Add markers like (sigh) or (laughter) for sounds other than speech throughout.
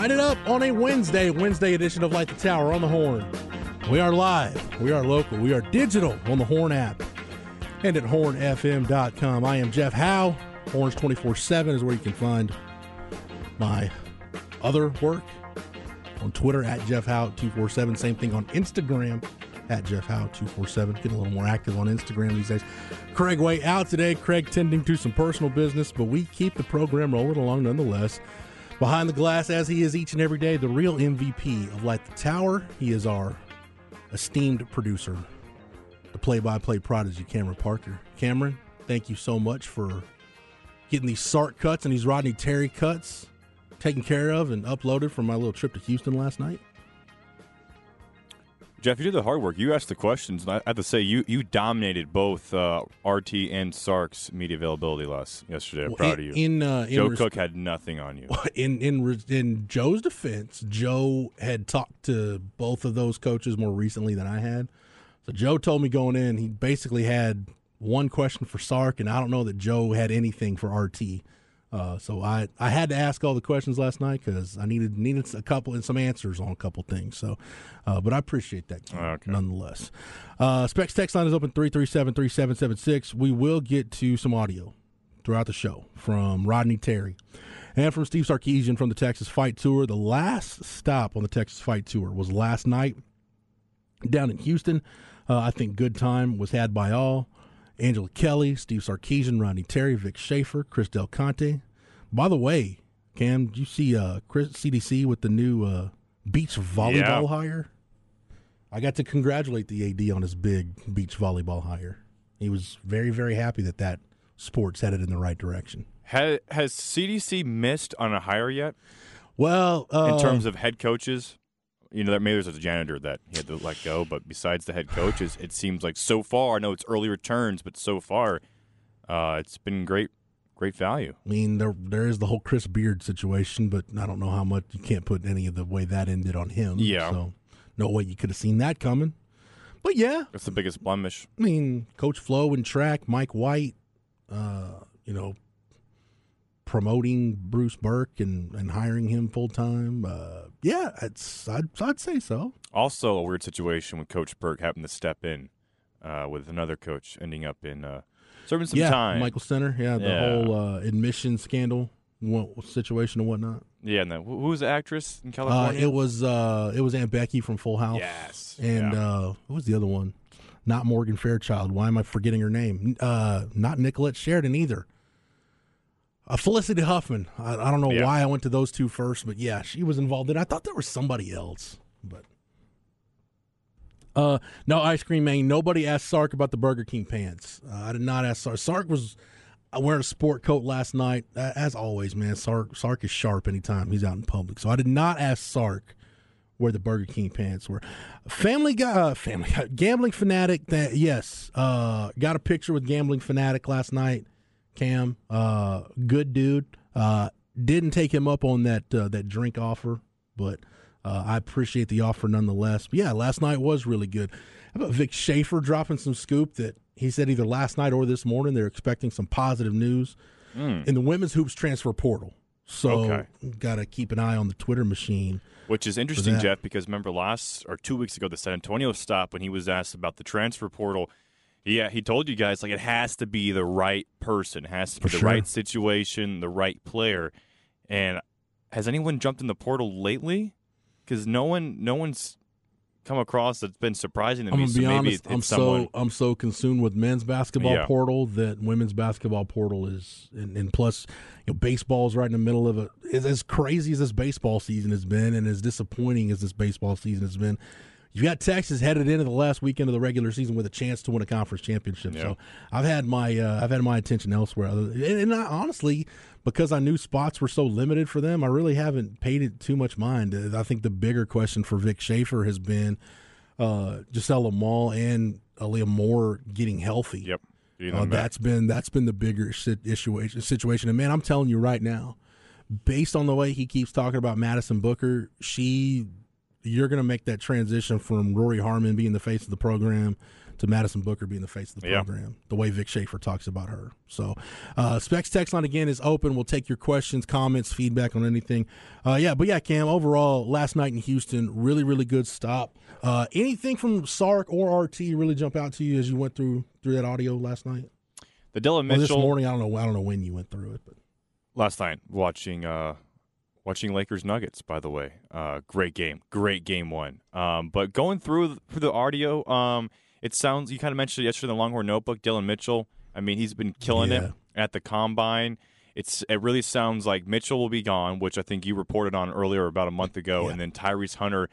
Light it up on a Wednesday, Wednesday edition of Light the Tower on the Horn. We are live, we are local, we are digital on the Horn app and at hornfm.com. I am Jeff Howe. Horns 24 7 is where you can find my other work on Twitter at Jeff Howe 247. Same thing on Instagram at Jeff Howe 247. Getting a little more active on Instagram these days. Craig Way out today. Craig tending to some personal business, but we keep the program rolling along nonetheless. Behind the glass, as he is each and every day, the real MVP of Light the Tower. He is our esteemed producer, the play by play prodigy, Cameron Parker. Cameron, thank you so much for getting these Sark cuts and these Rodney Terry cuts taken care of and uploaded from my little trip to Houston last night. Jeff, you did the hard work. You asked the questions. and I have to say, you you dominated both uh, RT and Sark's media availability last yesterday. I'm Well, proud in- of you. in, uh, in Joe res- Cook had nothing on you. (laughs) in in in Joe's defense, Joe had talked to both of those coaches more recently than I had. So Joe told me going in, he basically had one question for Sark, and I don't know that Joe had anything for RT. Uh, so I, I had to ask all the questions last night because I needed needed a couple and some answers on a couple things. So, uh, but I appreciate that Okay. nonetheless. Uh, Specs text line is open 337-3776. We will get to some audio throughout the show from Rodney Terry and from Steve Sarkisian from the Texas Fight Tour. The last stop on the Texas Fight Tour was last night down in Houston. Uh, I think good time was had by all. Angela Kelly, Steve Sarkisian, Rodney Terry, Vic Schaefer, Chris Del Conte. By the way, Cam, did you see uh, Chris CDC with the new uh, beach volleyball Yeah. hire? I got to congratulate the AD on his big beach volleyball hire. He was very, very happy that that sport's headed in the right direction. Ha- has CDC missed on a hire yet Well, uh, in terms of head coaches? You know, that maybe there's a janitor that he had to let go, but besides the head coaches, it seems like so far. I know it's early returns, but so far, uh, it's been great, great value. I mean, there there is the whole Chris Beard situation, but I don't know how much you can't put any of the way that ended on him. Yeah. So no way you could have seen that coming. But yeah, That's the biggest blemish. I mean, Coach Flo in track, Mike White, uh, you know, promoting Bruce Berque and, and hiring him full time. Uh, yeah, it's I'd, I'd say so. Also, a weird situation when Coach Berque happened to step in uh, with another coach ending up in uh, serving some yeah, time. Michael Center. Yeah, the Yeah. whole uh, admission scandal what, situation and whatnot. Yeah, and then who was the actress in Uh, California? it was uh, it was Aunt Becky from Full House. yes, And yeah. uh, what was the other one? Not Morgan Fairchild. Why am I forgetting her name? Uh, not Nicolette Sheridan either. Uh, Felicity Huffman. I, I don't know Yeah. why I went to those two first, but yeah, she was involved in. it. I thought there was somebody else, but uh, no ice cream man. Nobody asked Sark about the Burger King pants. Uh, I did not ask Sark. Sark was uh, wearing a sport coat last night, as always. Man, Sark Sark is sharp anytime he's out in public. So I did not ask Sark where the Burger King pants were. Family guy, uh, family guy, gambling fanatic. That yes, uh, got a picture with gambling fanatic last night. Cam, uh, good dude. Uh, didn't take him up on that uh, that drink offer, but uh, I appreciate the offer nonetheless. But yeah, last night was really good. How about Vic Schaefer dropping some scoop that he said either last night or this morning they're expecting some positive news in the women's hoops transfer portal. So Okay. got to keep an eye on the Twitter machine. Which is interesting. Jeff, because remember last or two weeks ago, the San Antonio stop when he was asked about the transfer portal. Yeah, he told you guys like it has to be the right person, it has to be For the sure. right situation, the right player. And has anyone jumped in the portal lately? Because no one, no one's come across that's been surprising to I'm me. gonna so be maybe honest. it's I'm someone. so I'm so consumed with men's basketball Yeah. portal that women's basketball portal is, and, and plus, you know, baseball's right in the middle of it. As crazy as this baseball season has been, and as disappointing as this baseball season has been, you got Texas headed into the last weekend of the regular season with a chance to win a conference championship. Yeah. So I've had my uh, I've had my attention elsewhere. And, and I, honestly, because I knew spots were so limited for them, I really haven't paid it too much mind. I think the bigger question for Vic Schaefer has been uh, Gisela Mall and Aaliyah Moore getting healthy. Yep. Uh, that's been that's been the bigger situation. Situation, and man, I'm telling you right now, based on the way he keeps talking about Madison Booker, she, you're going to make that transition from Rori Harmon being the face of the program to Madison Booker being the face of the Yeah. program. The way Vic Schaefer talks about her. So, uh, Specs text line again is open. We'll take your questions, comments, feedback on anything. Uh, yeah, but yeah, Cam. Overall, last night in Houston, really, really good stop. Uh, anything from Sark or RT really jump out to you as you went through through that audio last night? the Dylan Well, this morning, I don't know. I don't know when you went through it, but last night watching uh watching Lakers Nuggets by the way. Uh great game great game one. Um but going through through the audio um it sounds you kind of mentioned it yesterday in the Longhorn Notebook Dillon Mitchell. I mean he's been killing Yeah. it at the combine. It's it really sounds like Mitchell will be gone which I think you reported on earlier about a month ago Yeah. and then Tyrese Hunter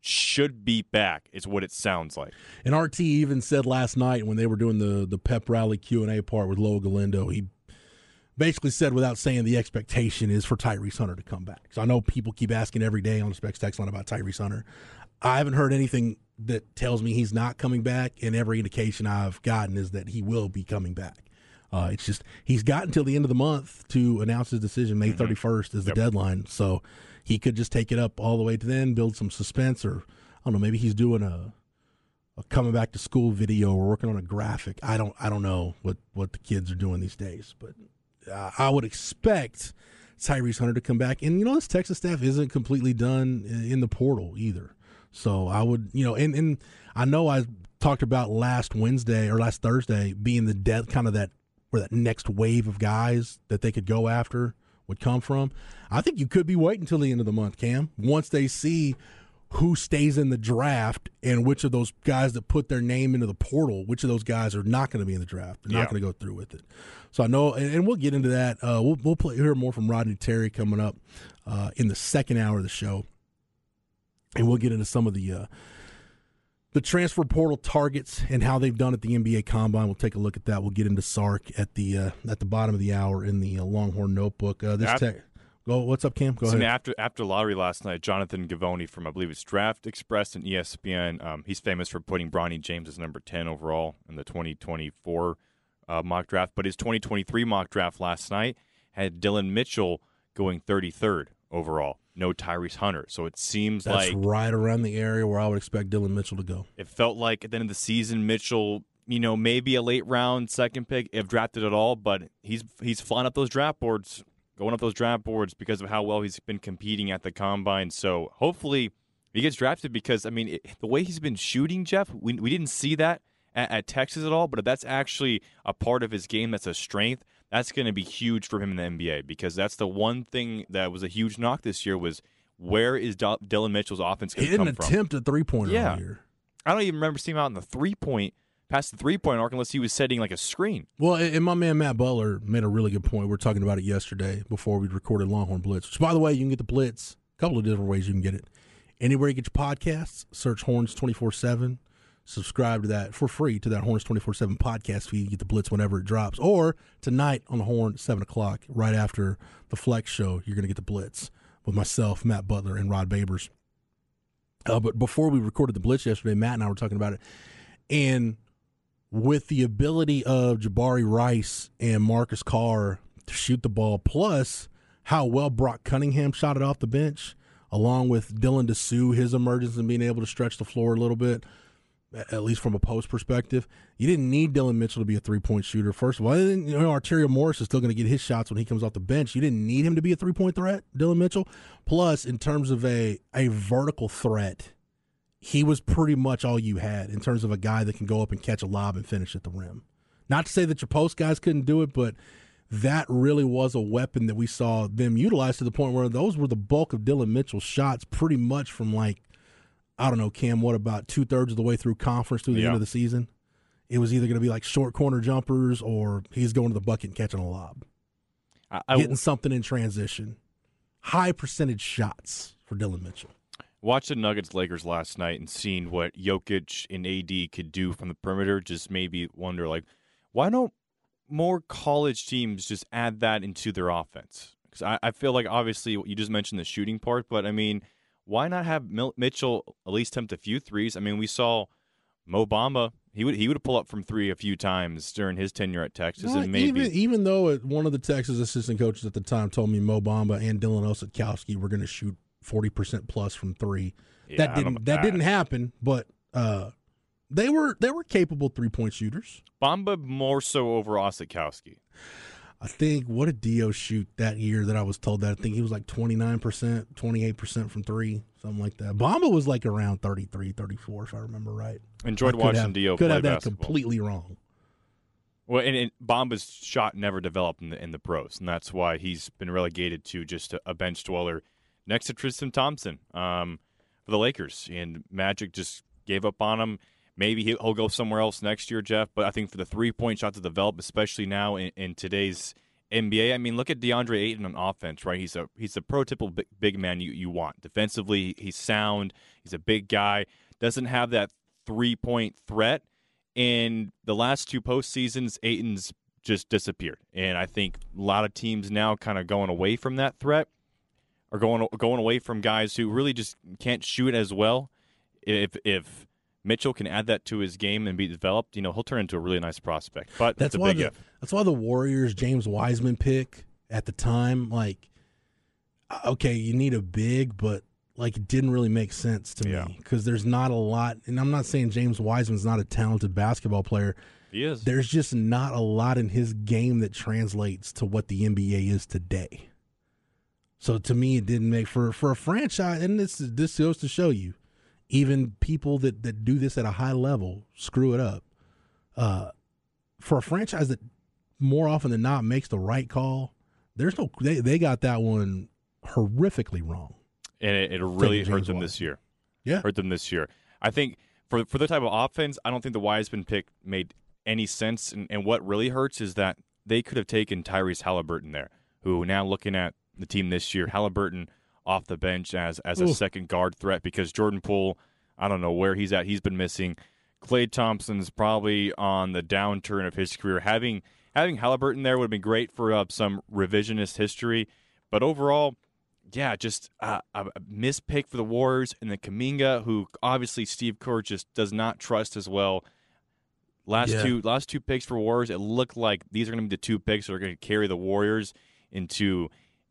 should be back is what it sounds like. And RT even said last night when they were doing the the pep rally Q and A part with Loa Galindo, he basically said without saying the expectation is for Tyrese Hunter to come back. So I know people keep asking every day on the Specs text line about Tyrese Hunter. I haven't heard anything that tells me he's not coming back, and every indication I've gotten is that he will be coming back. Uh, it's just he's got until the end of the month to announce his decision. May 31st is the Yep. deadline, so he could just take it up all the way to then, build some suspense, or I don't know, maybe he's doing a a coming back to school video or working on a graphic. I don't I don't know what what the kids are doing these days, but uh, I would expect Tyrese Hunter to come back. And you know, this Texas staff isn't completely done in the portal either. So I would, you know, and and I know I talked about last Wednesday or last Thursday being the death kind of that where that next wave of guys that they could go after would come from. I think you could be waiting until the end of the month, Cam. Once they see who stays in the draft and which of those guys that put their name into the portal, which of those guys are not going to be in the draft, they're Yeah. not going to go through with it. So I know, and, and we'll get into that. Uh, we'll we'll play, hear more from Rodney Terry coming up uh, in the second hour of the show, and we'll get into some of the uh, the transfer portal targets and how they've done at the NBA Combine. We'll take a look at that. We'll get into Sark at the uh, at the bottom of the hour in the uh, Longhorn Notebook. Uh, this tech. Go. What's up, Cam? Go So ahead. after after lottery last night, Jonathan Givony from I believe it's Draft Express and ESPN. Um, he's famous for putting Bronny James as number ten overall in the 2024 uh, mock draft. But his 2023 mock draft last night had Dillon Mitchell going 33rd overall. No Tyrese Hunter. So it seems That's like right around the area where I would expect Dillon Mitchell to go. it felt like at the end of the season, Mitchell, you know, maybe a late round second pick if drafted at all, but he's he's flying up those draft boards, going up those draft boards because of how well he's been competing at the combine. So hopefully he gets drafted because I mean it, the way he's been shooting, Jeff, we we didn't see that at, at Texas at all, but if that's actually a part of his game that's a strength. That's going to be huge for him in the NBA because that's the one thing that was a huge knock this year was where is D- Dillon Mitchell's offense He going to didn't attempt a three pointer Yeah. I don't even remember seeing him out in the three point, past the three point arc, unless he was setting like a screen. Well, and my man Matt Butler made a really good point. We were talking about it yesterday before we recorded Longhorn Blitz. Which, by the way, you can get the Blitz a couple of different ways. You can get it anywhere you get your podcasts. Search Horns twenty four seven. Subscribe to that for free to that Horns twenty four seven podcast feed. You get the Blitz whenever it drops. Or tonight on the Horn seven o'clock, right after the Flex show, you're going to get the Blitz with myself, Matt Butler, and Rod Babers. Uh, but before we recorded the Blitz yesterday, Matt and I were talking about it, and with the ability of Jabari Rice and Marcus Carr to shoot the ball, plus how well Brock Cunningham shot it off the bench, along with Dylan Disu, his emergence and being able to stretch the floor a little bit, at least from a post perspective. You didn't need Dillon Mitchell to be a three point shooter. First of all, you know, Arterio Morris is still going to get his shots when he comes off the bench. You didn't need him to be a three point threat, Dillon Mitchell. Plus, in terms of a, a vertical threat, he was pretty much all you had in terms of a guy that can go up and catch a lob and finish at the rim. Not to say that your post guys couldn't do it, but that really was a weapon that we saw them utilize to the point where those were the bulk of Dillon Mitchell's shots, pretty much from like, I don't know, Cam, what about two thirds of the way through conference through the Yeah. end of the season? It was either going to be like short corner jumpers or he's going to the bucket and catching a lob, I, I, getting something in transition. High percentage shots for Dillon Mitchell. Watched the Nuggets Lakers last night and seeing what Jokic and AD could do from the perimeter just made me wonder like why don't more college teams just add that into their offense? Because I, I feel like obviously you just mentioned the shooting part, but I mean, why not have Mil- Mitchell at least attempt a few threes? I mean, we saw Mo Bamba. He would he would pull up from three a few times during his tenure at Texas, and maybe even even though it, one of the Texas assistant coaches at the time told me Mo Bamba and Dylan Osetkowski were going to shoot forty percent plus from three. Yeah, that I don't know didn't that about didn't happen, but uh, they were they were capable three point shooters. Bamba more so over Osetkowski. I think what did Dio shoot that year that I was told that I think he was like 29%, 28% from 3, something like that. Bamba was like around 33, 34 if I remember right. Enjoyed I watching have, Dio could play have that basketball. completely wrong. Well, and, and Bamba's shot never developed in the in the pros, and that's why he's been relegated to just a, a bench dweller next to Tristan Thompson um, for the Lakers. And Magic just gave up on him. Maybe he'll, go somewhere else next year, Jeff. But I think for the three point shot to develop, especially now in, in today's NBA, I mean, look at DeAndre Ayton on offense, right? He's a he's a prototypical big, big man you, you want. Defensively, he's sound. He's a big guy. Doesn't have that three point threat. In the last two postseasons, Ayton's just disappeared, and I think a lot of teams now kind of going away from that threat, are going going away from guys who really just can't shoot as well. If if Mitchell can add that to his game and be developed, you know, he'll turn into a really nice prospect. But That's why big the, if. that's why the Warriors James Wiseman pick at the time like uh, okay, you need a big but like it didn't really make sense to Yeah. me because there's not a lot and I'm not saying James Wiseman's not a talented basketball player. He is. there's just not a lot in his game that translates to what the NBA is today. So to me, it didn't make for for a franchise, and this this goes to show you, even people that that do this at a high level screw it up. Uh, for a franchise that more often than not makes the right call, there's no they they got that one horrifically wrong. and it, it really hurt them this year. Yeah. hurt them this year. I think for for the type of offense, I don't think the Wiseman pick made any sense. And, and what really hurts is that they could have taken Tyrese Halliburton there, who now looking at the team this year, Halliburton off the bench as as a Ooh. second guard threat because Jordan Poole, I don't know where he's at. He's been missing. Klay Thompson's probably on the downturn of his career. Having having Halliburton there would have been great for uh, some revisionist history, but overall, yeah, just uh, a a mispick for the Warriors, and the Kuminga, who obviously Steve Kerr just does not trust as well. Last Yeah. two last two picks for Warriors, it looked like these are going to be the two picks that are going to carry the Warriors into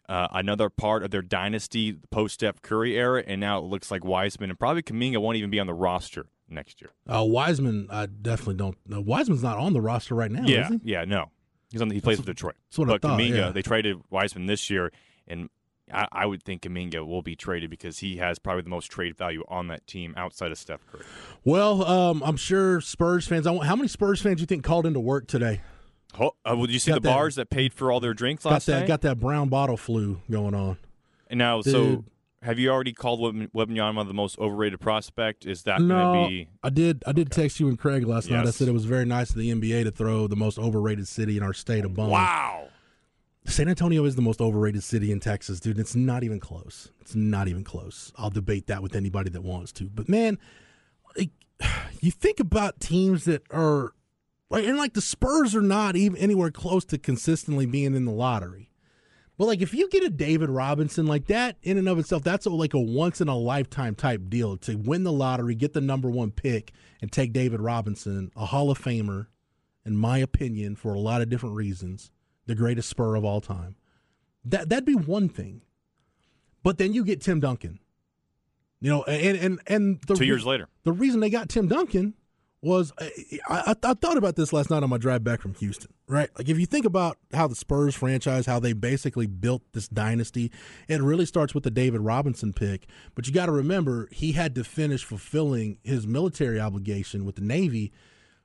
uh, another part of their dynasty, post Steph Curry era, and now it looks like Wiseman and probably Kuminga won't even be on the roster next year. Uh, Wiseman, I definitely don't. No, Wiseman's not on the roster right now. yeah, is he? yeah, no, he's on. The, he plays for Detroit. that's what I but thought, Kuminga, yeah. they traded Wiseman this year, and I, I would think Kuminga will be traded because he has probably the most trade value on that team outside of Steph Curry. Well, um, I'm sure Spurs fans. I how many Spurs fans do you think called into work today? Oh, uh, well, did you see Got the that- bars that paid for all their drinks Got last that night? got that brown bottle flu going on. and now, so have you already called Web- Wembanyama the most overrated prospect? Is that No, going to be? I did. I did text you and Craig last night. I said it was very nice of the NBA to throw the most overrated city in our state a bone. Wow. San Antonio is the most overrated city in Texas, dude. It's not even close. It's not even close. I'll debate that with anybody that wants to. But man, like, (sighs) you think about teams that are like, and like the Spurs are not even anywhere close to consistently being in the lottery. But like, if you get a David Robinson like that, in and of itself, that's a, like a once in a lifetime type deal to win the lottery, get the number one pick, and take David Robinson, a Hall of Famer, in my opinion, for a lot of different reasons, the greatest Spur of all time. That that'd be one thing. But then you get Tim Duncan. You know, and and and the Two re- years later. the reason they got Tim Duncan was I, I, I thought about this last night on my drive back from Houston. Right, like if you think about how the Spurs franchise, how they basically built this dynasty, it really starts with the David Robinson pick. But you got to remember he had to finish fulfilling his military obligation with the Navy,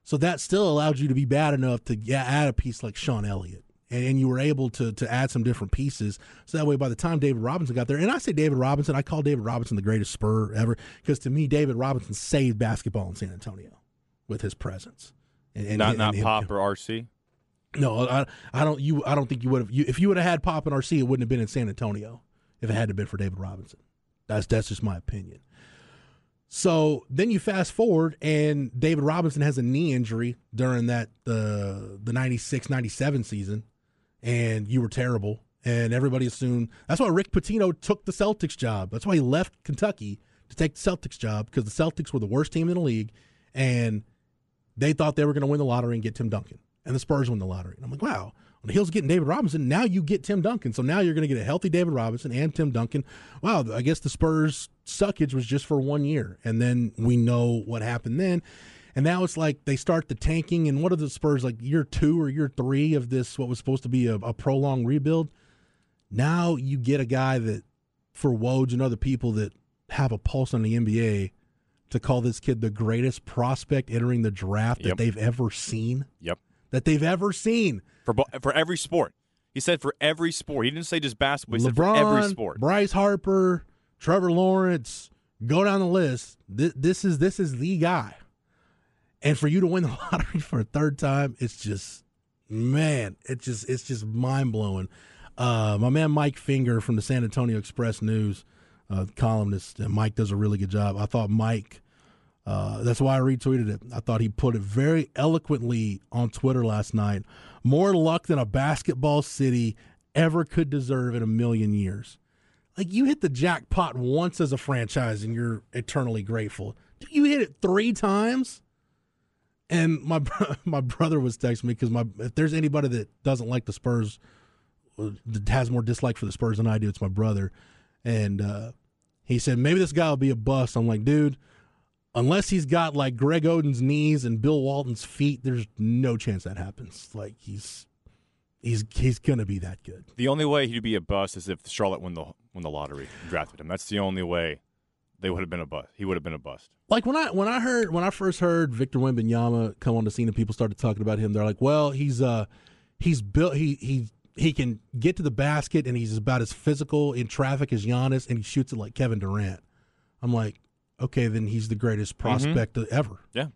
so that still allowed you to be bad enough to yeah, add a piece like Sean Elliott. And, and you were able to to add some different pieces. So that way, by the time David Robinson got there, and I say David Robinson, I call David Robinson the greatest Spur ever because to me, David Robinson saved basketball in San Antonio with his presence. And, and- not and not Pop or RC. No, I, I don't. You, I don't think you would have. You, if you would have had Pop and RC, it wouldn't have been in San Antonio if it had to been for David Robinson. That's that's just my opinion. So then you fast forward, and David Robinson has a knee injury during that uh, the 96 97 season, and you were terrible. And everybody assumed that's why Rick Pitino took the Celtics job. That's why he left Kentucky to take the Celtics job because the Celtics were the worst team in the league, and they thought they were going to win the lottery and get Tim Duncan. And the Spurs win the lottery. And I'm like, wow, on the heels of getting David Robinson, now you get Tim Duncan. So now you're going to get a healthy David Robinson and Tim Duncan. Wow, I guess the Spurs suckage was just for one year. And then we know what happened then. And now it's like they start the tanking. And what are the Spurs like year two or year three of this, what was supposed to be a, a prolonged rebuild? Now you get a guy that, for Woj and other people that have a pulse on the NBA, to call this kid the greatest prospect entering the draft Yep. that they've ever seen. Yep. That they've ever seen. For for every sport. He said for every sport. He didn't say just basketball. He said for LeBron, every sport. Bryce Harper, Trevor Lawrence, go down the list. This, this is this is the guy. And for you to win the (laughs) lottery for a third time, it's just man, it's just it's just mind blowing. Uh, my man Mike Finger from the San Antonio Express News, uh, columnist, and Mike does a really good job. I thought Mike. Uh, that's why I retweeted it. I thought he put it very eloquently on Twitter last night. More luck than a basketball city ever could deserve in a million years. Like you hit the jackpot once as a franchise and you're eternally grateful. You hit it three times. And my (laughs) my brother was texting me because my if there's anybody that doesn't like the Spurs, uh, that has more dislike for the Spurs than I do, it's my brother. And uh, he said maybe this guy will be a bust. I'm like, dude, unless he's got like Greg Oden's knees and Bill Walton's feet, there's no chance that happens. Like he's he's he's gonna be that good. The only way he'd be a bust is if Charlotte won the won the lottery and drafted him. That's the only way they would have been a bust. He would have been a bust. Like when I when I heard when I first heard Victor Wembanyama come on the scene and people started talking about him, they're like, well, he's uh he's built he he he can get to the basket and he's about as physical in traffic as Giannis and he shoots it like Kevin Durant. I'm like, okay, then he's the greatest mm-hmm. prospect ever. Yeah.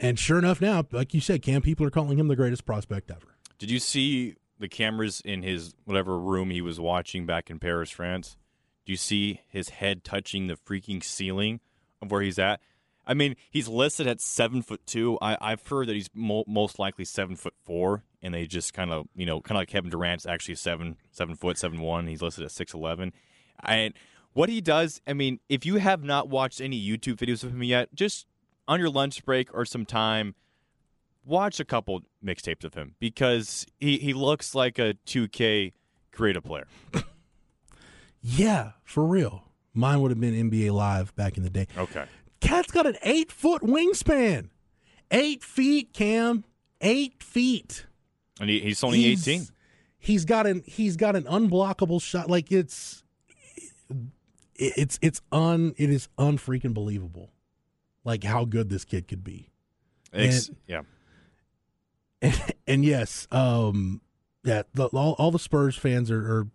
And sure enough, now, like you said, Cam, people are calling him the greatest prospect ever. Did you see the cameras in his whatever room he was watching back in Paris, France? Do you see his head touching the freaking ceiling of where he's at? I mean, he's listed at seven foot two. I, I've heard that he's mo- most likely seven foot four, and they just kind of, you know, kind of like Kevin Durant's actually seven, seven foot, seven one. He's listed at six eleven. And what he does, I mean, if you have not watched any YouTube videos of him yet, just on your lunch break or some time, watch a couple mixtapes of him because he, he looks like a 2K creative player. (coughs) Yeah, for real. Mine would have been NBA Live back in the day. Okay. Cat's got an eight foot wingspan. Eight feet, Cam. Eight feet. And he, he's only He's- 18. He's got an he's got an unblockable shot. Like it's it- it's it's un it is unfreaking believable. Like how good this kid could be. Ex- yeah. And, and yes, um, yeah, the, all, all the Spurs fans are, are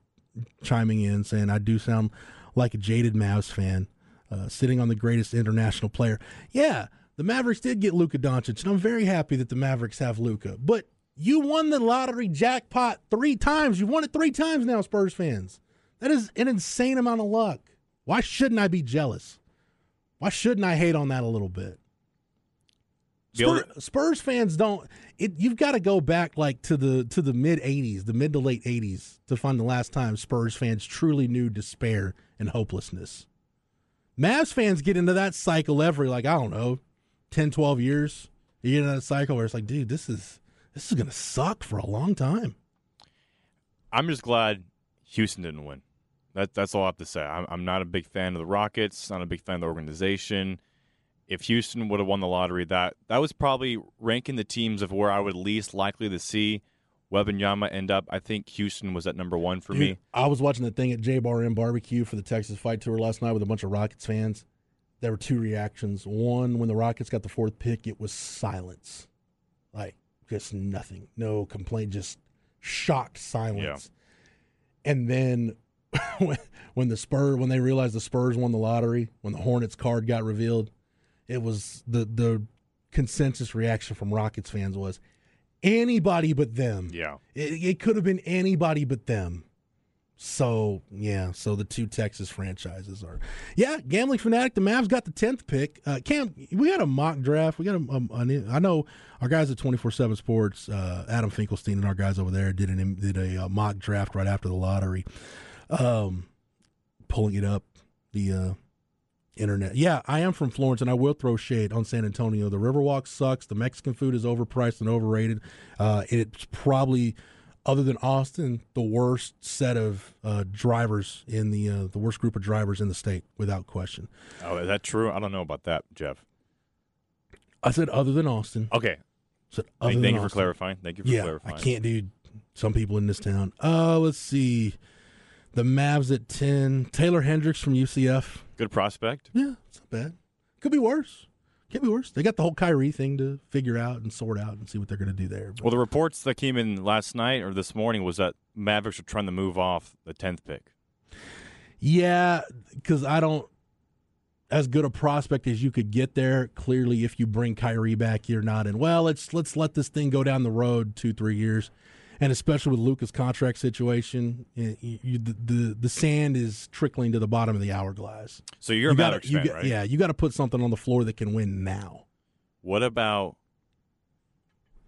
chiming in saying I do sound like a jaded Mavs fan, uh, sitting on the greatest international player. Yeah, the Mavericks did get Luka Doncic, and I'm very happy that the Mavericks have Luka. But you won the lottery jackpot three times. You won it three times now, Spurs fans. That is an insane amount of luck. Why shouldn't I be jealous? Why shouldn't I hate on that a little bit? Be able Spur, Spurs fans don't. It, you've got to go back like to the to the mid '80s, the mid to late '80s, to find the last time Spurs fans truly knew despair and hopelessness. Mavs fans get into that cycle every like I don't know, 10, 12 years. You get into that cycle where it's like, dude, this is this is gonna suck for a long time. I'm just glad Houston didn't win. That, that's all I have to say. I'm, I'm not a big fan of the Rockets, not a big fan of the organization. If Houston would have won the lottery, that that was probably ranking the teams of where I would least likely to see Wembanyama end up. I think Houston was at number one for me. I was watching the thing at J Bar M Barbecue for the Texas Fight Tour last night with a bunch of Rockets fans. There were two reactions. One, when the Rockets got the fourth pick, it was silence, like just nothing, no complaint, just shocked silence. And then (laughs) when, when the Spurs, when they realized the Spurs won the lottery, when the Hornets card got revealed, it was the the consensus reaction from Rockets fans was anybody but them. Yeah. It, it could have been anybody but them. So yeah, so the two Texas franchises are yeah. Gambling fanatic, the Mavs got the tenth pick. Uh, Cam, we had a mock draft. We got a, a, a I know our guys at twenty four seven Sports, uh, Adam Finkelstein and our guys over there did an did a, uh, mock draft right after the lottery. Um, pulling it up the uh, internet. Yeah, I am from Florence, and I will throw shade on San Antonio. The Riverwalk sucks. The Mexican food is overpriced and overrated. Uh, it's probably other than Austin, the worst set of uh, drivers in the uh, the worst group of drivers in the state, without question. Oh, is that true? I don't know about that, Jeff. I said other than Austin. Okay. said other thank, thank you Austin. for clarifying. Thank you for yeah, clarifying. I can't do some people in this town. Uh, let's see. The Mavs at ten. Taylor Hendricks from UCF. Good prospect. Yeah, it's not bad. Could be worse. Can't be worse. They got the whole Kyrie thing to figure out and sort out and see what they're going to do there. But Well, the reports that came in last night or this morning was that Mavericks are trying to move off the tenth pick. yeah, because I don't as good a prospect as you could get there. Clearly, if you bring Kyrie back, you're not in. Well, let's let's let this thing go down the road two three years, and especially with Luka's contract situation, you, you, the, the the sand is trickling to the bottom of the hourglass. So you're a you gotta- Mavericks you right? Yeah, you got to put something on the floor that can win now. What about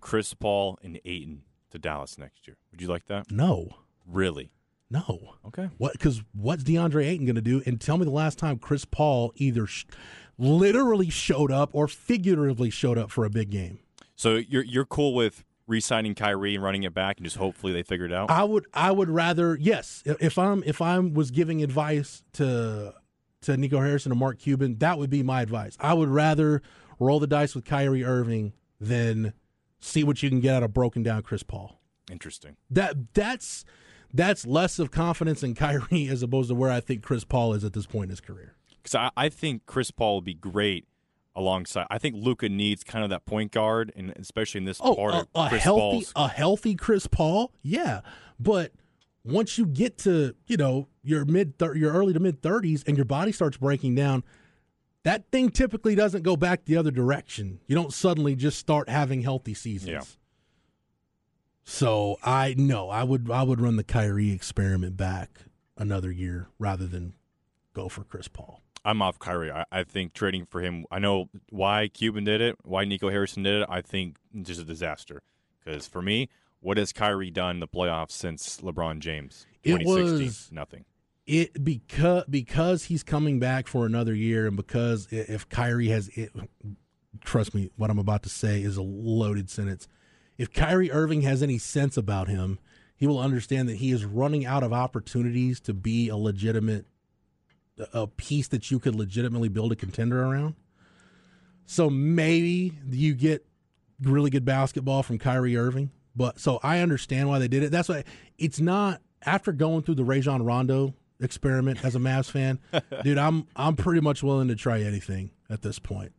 Chris Paul and Ayton to Dallas next year? Would you like that? No, Really? no. Okay. What? Because what's DeAndre Ayton going to do? And tell me the last time Chris Paul either sh- literally showed up or figuratively showed up for a big game. So you're you're cool with re-signing Kyrie and running it back and just hopefully they figure it out? I would. I would rather. Yes, if I'm if I'm was giving advice to to Nico Harrison or Mark Cuban, that would be my advice. I would rather roll the dice with Kyrie Irving than see what you can get out of broken down Chris Paul. Interesting. That that's that's less of confidence in (laughs) Kyrie as opposed to where I think Chris Paul is at this point in his career. Because I, I think Chris Paul would be great alongside. I think Luka needs kind of that point guard, and especially in this Oh, part a, of a Chris healthy Paul's. a healthy Chris Paul, yeah. But once you get to you know your mid thir- your early to mid thirties and your body starts breaking down, that thing typically doesn't go back the other direction. You don't suddenly just start having healthy seasons. Yeah. So I no, I would I would run the Kyrie experiment back another year rather than go for Chris Paul. I'm off Kyrie. I, I think trading for him. I know why Cuban did it, why Nico Harrison did it. I think just a disaster. Because for me, what has Kyrie done in the playoffs since LeBron James? It was- nothing. it because because he's coming back for another year, and because if Kyrie has it, trust me, what I'm about to say is a loaded sentence. If Kyrie Irving has any sense about him, he will understand that he is running out of opportunities to be a legitimate a piece that you could legitimately build a contender around. So maybe you get really good basketball from Kyrie Irving. But so I understand why they did it. That's why it's not after going through the Rajon Rondo experiment as a Mavs fan, (laughs) dude. I'm I'm pretty much willing to try anything at this point.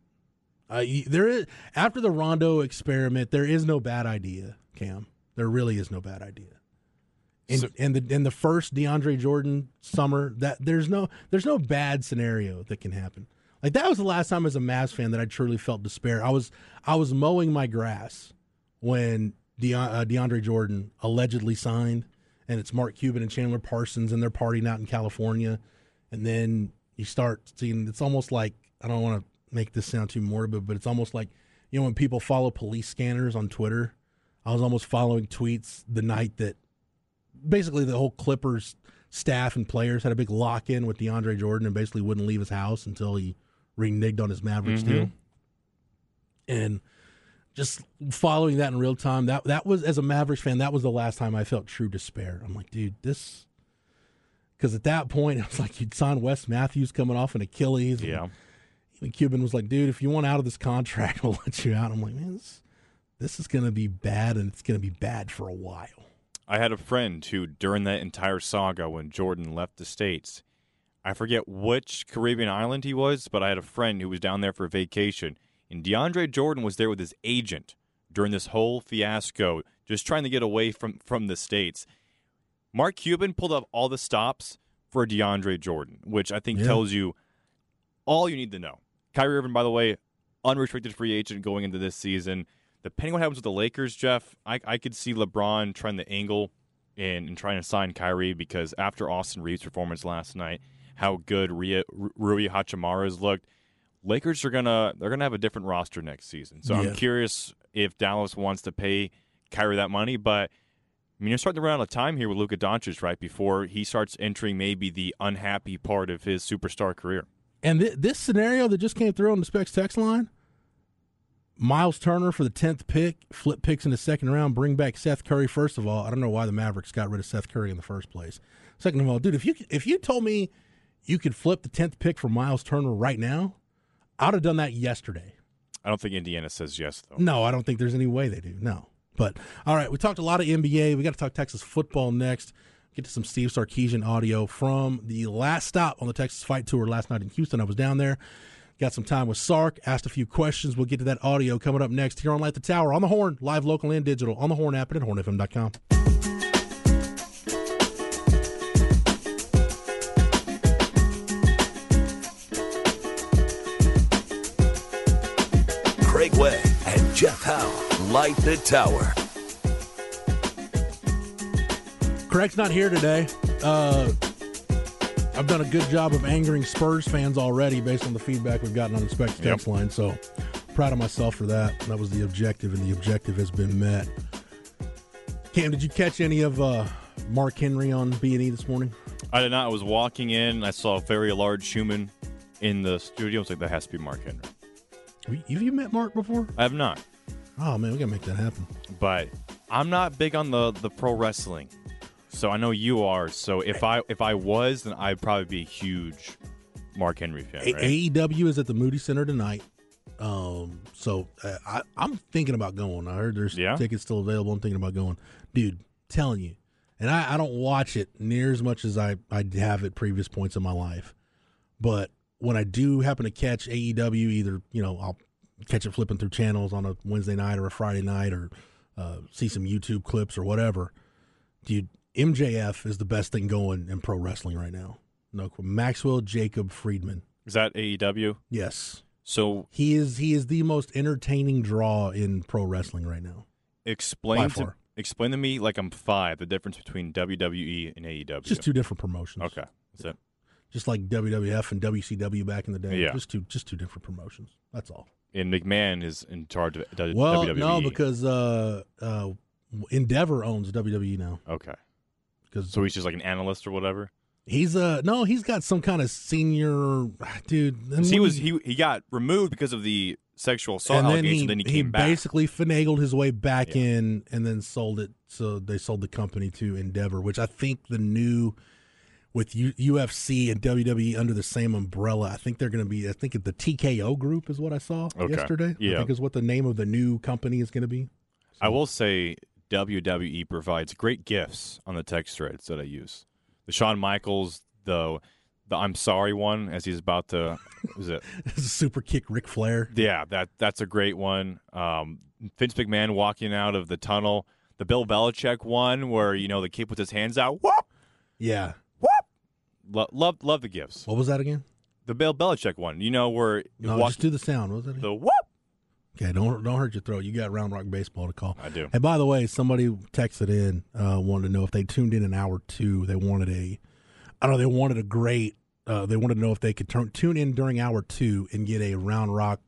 Uh, there is after the Rondo experiment, there is no bad idea, Cam. There really is no bad idea. And So- and the and the first DeAndre Jordan summer, that there's no there's no bad scenario that can happen. Like that was the last time as a Mavs fan that I truly felt despair. I was I was mowing my grass when De, uh, DeAndre Jordan allegedly signed, and it's Mark Cuban and Chandler Parsons, and they're partying out in California, and then you start seeing it's almost like I don't want to make this sound too morbid, but it's almost like you know when people follow police scanners on Twitter. I was almost following tweets the night that basically the whole Clippers staff and players had a big lock in with DeAndre Jordan and basically wouldn't leave his house until he reneged on his Mavericks Mhm. deal. And just following that in real time, that that was as a Mavericks fan, that was the last time I felt true despair. I'm like, dude, this because at that point (laughs) it was like you'd sign Wes Matthews coming off an Achilles. and Yeah. even Cuban was like, dude, if you want out of this contract, (laughs) we'll let you out. I'm like, man, this, this is going to be bad, and it's going to be bad for a while. I had a friend who, during that entire saga when Jordan left the States, I forget which Caribbean island he was, but I had a friend who was down there for vacation, and DeAndre Jordan was there with his agent during this whole fiasco, just trying to get away from, from the States. Mark Cuban pulled up all the stops for DeAndre Jordan, which I think Yeah. tells you all you need to know. Kyrie Irving, by the way, unrestricted free agent going into this season. Depending on what happens with the Lakers, Jeff, I, I could see LeBron trying to angle and, in trying to sign Kyrie because after Austin Reaves' performance last night, how good Rui, Rui has looked, Lakers are gonna they're gonna have a different roster next season. So Yeah. I'm curious if Dallas wants to pay Kyrie that money, but I mean, you're starting to run out of time here with Luka Doncic, right? Before he starts entering maybe the unhappy part of his superstar career. And th- this scenario that just came through on the Specs text line Miles Turner for the 10th pick, flip picks in the second round, bring back Seth Curry. First of all, I don't know why the Mavericks got rid of Seth Curry in the first place. Second of all, dude, if you if you told me you could flip the 10th pick for Miles Turner right now, I'd have done that yesterday. I don't think Indiana says yes though. No, I don't think there's any way they do. No. But all right, we talked a lot of NBA. We got to talk Texas football next. Get to some Steve Sarkisian audio from the last stop on the Texas Fight Tour last night in Houston. I was down there. Got some time with Sark, asked a few questions. We'll get to that audio coming up next here on Light the Tower on the Horn, live, local, and digital on the Horn app and at hornfm.com. Craig Way and Jeff Howe light the tower. Craig's not here today. Uh, I've done a good job of angering Spurs fans already based on the feedback we've gotten on the Specs text line. So proud of myself for that. That was the objective, and the objective has been met. Cam, did you catch any of uh, Mark Henry on B and E this morning? I did not. I was walking in. I saw a very large human in the studio. I was like, that has to be Mark Henry. Have you- Have you met Mark before? I have not, Oh man, we gotta make that happen. but I'm not big on the the pro wrestling. So I know you are. So if I if I was, then I'd probably be a huge Mark Henry fan. A- Right? AEW is at the Moody Center tonight. Um, so uh, I, I'm thinking about going. I heard there's Yeah? tickets still available. I'm thinking about going, dude. Telling you, and I, I don't watch it near as much as I I have at previous points in my life, but when I do happen to catch AEW, either you know I'll catch it flipping through channels on a Wednesday night or a Friday night, or uh, see some YouTube clips or whatever. Dude, MJF is the best thing going in pro wrestling right now. No, Maxwell Jacob Friedman. Is that AEW? Yes. So He is he is the most entertaining draw in pro wrestling right now. explain to explain to me like I'm five the difference between WWE and AEW. It's just two different promotions. Okay, that's it. Just like WWF and WCW back in the day. Yeah. Just two just two different promotions. That's all. And McMahon is in charge of W- Well, WWE. no, because uh, uh, Endeavor owns WWE now. okay, Because so he's just like an analyst or whatever. he's uh no, he's got some kind of senior dude. 'Cause he was he he got removed because of the sexual assault and then allegation. he, then he, he back. basically finagled his way back Yeah. in and then sold it. So they sold the company to Endeavor, which I think the new with U- UFC and WWE under the same umbrella. I think they're going to be. I think the TKO Group is what I saw Okay. yesterday. I Yeah. think is what the name of the new company is going to be. I will say WWE provides great gifts on the text threads that I use. The Shawn Michaels, the the I'm sorry one, as he's about to was it? (laughs) Super kick Ric Flair. Yeah, that that's a great one. Um, Vince McMahon walking out of the tunnel. The Bill Belichick one, where you know the kid puts his hands out. Whoop, Yeah. whoop. Lo- love love the gifts. What was that again? The Bill Belichick one, you know where No, walk- just do the sound. What was that? Again? the whoop. Okay, don't don't hurt your throat. You got Round Rock Baseball to call. I do. And by the way, somebody texted in, uh, wanted to know if they tuned in an hour two. They wanted a, I don't know, they wanted a great. Uh, they wanted to know if they could turn, tune in during hour two and get a Round Rock,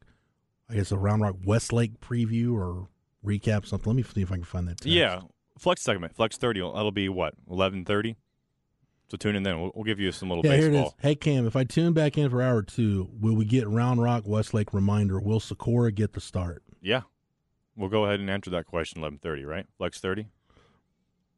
I guess a Round Rock Westlake preview or recap something. Let me see if I can find that. Text. Yeah, flex segment, flex thirty. That'll be what eleven thirty. So tune in then. We'll, we'll give you some little Yeah, here it is. baseball. Hey Cam, if I tune back in for hour two, will we get Round Rock Westlake reminder? Will Socorro get the start? Yeah, we'll go ahead and answer that question eleven thirty. Right, flex thirty.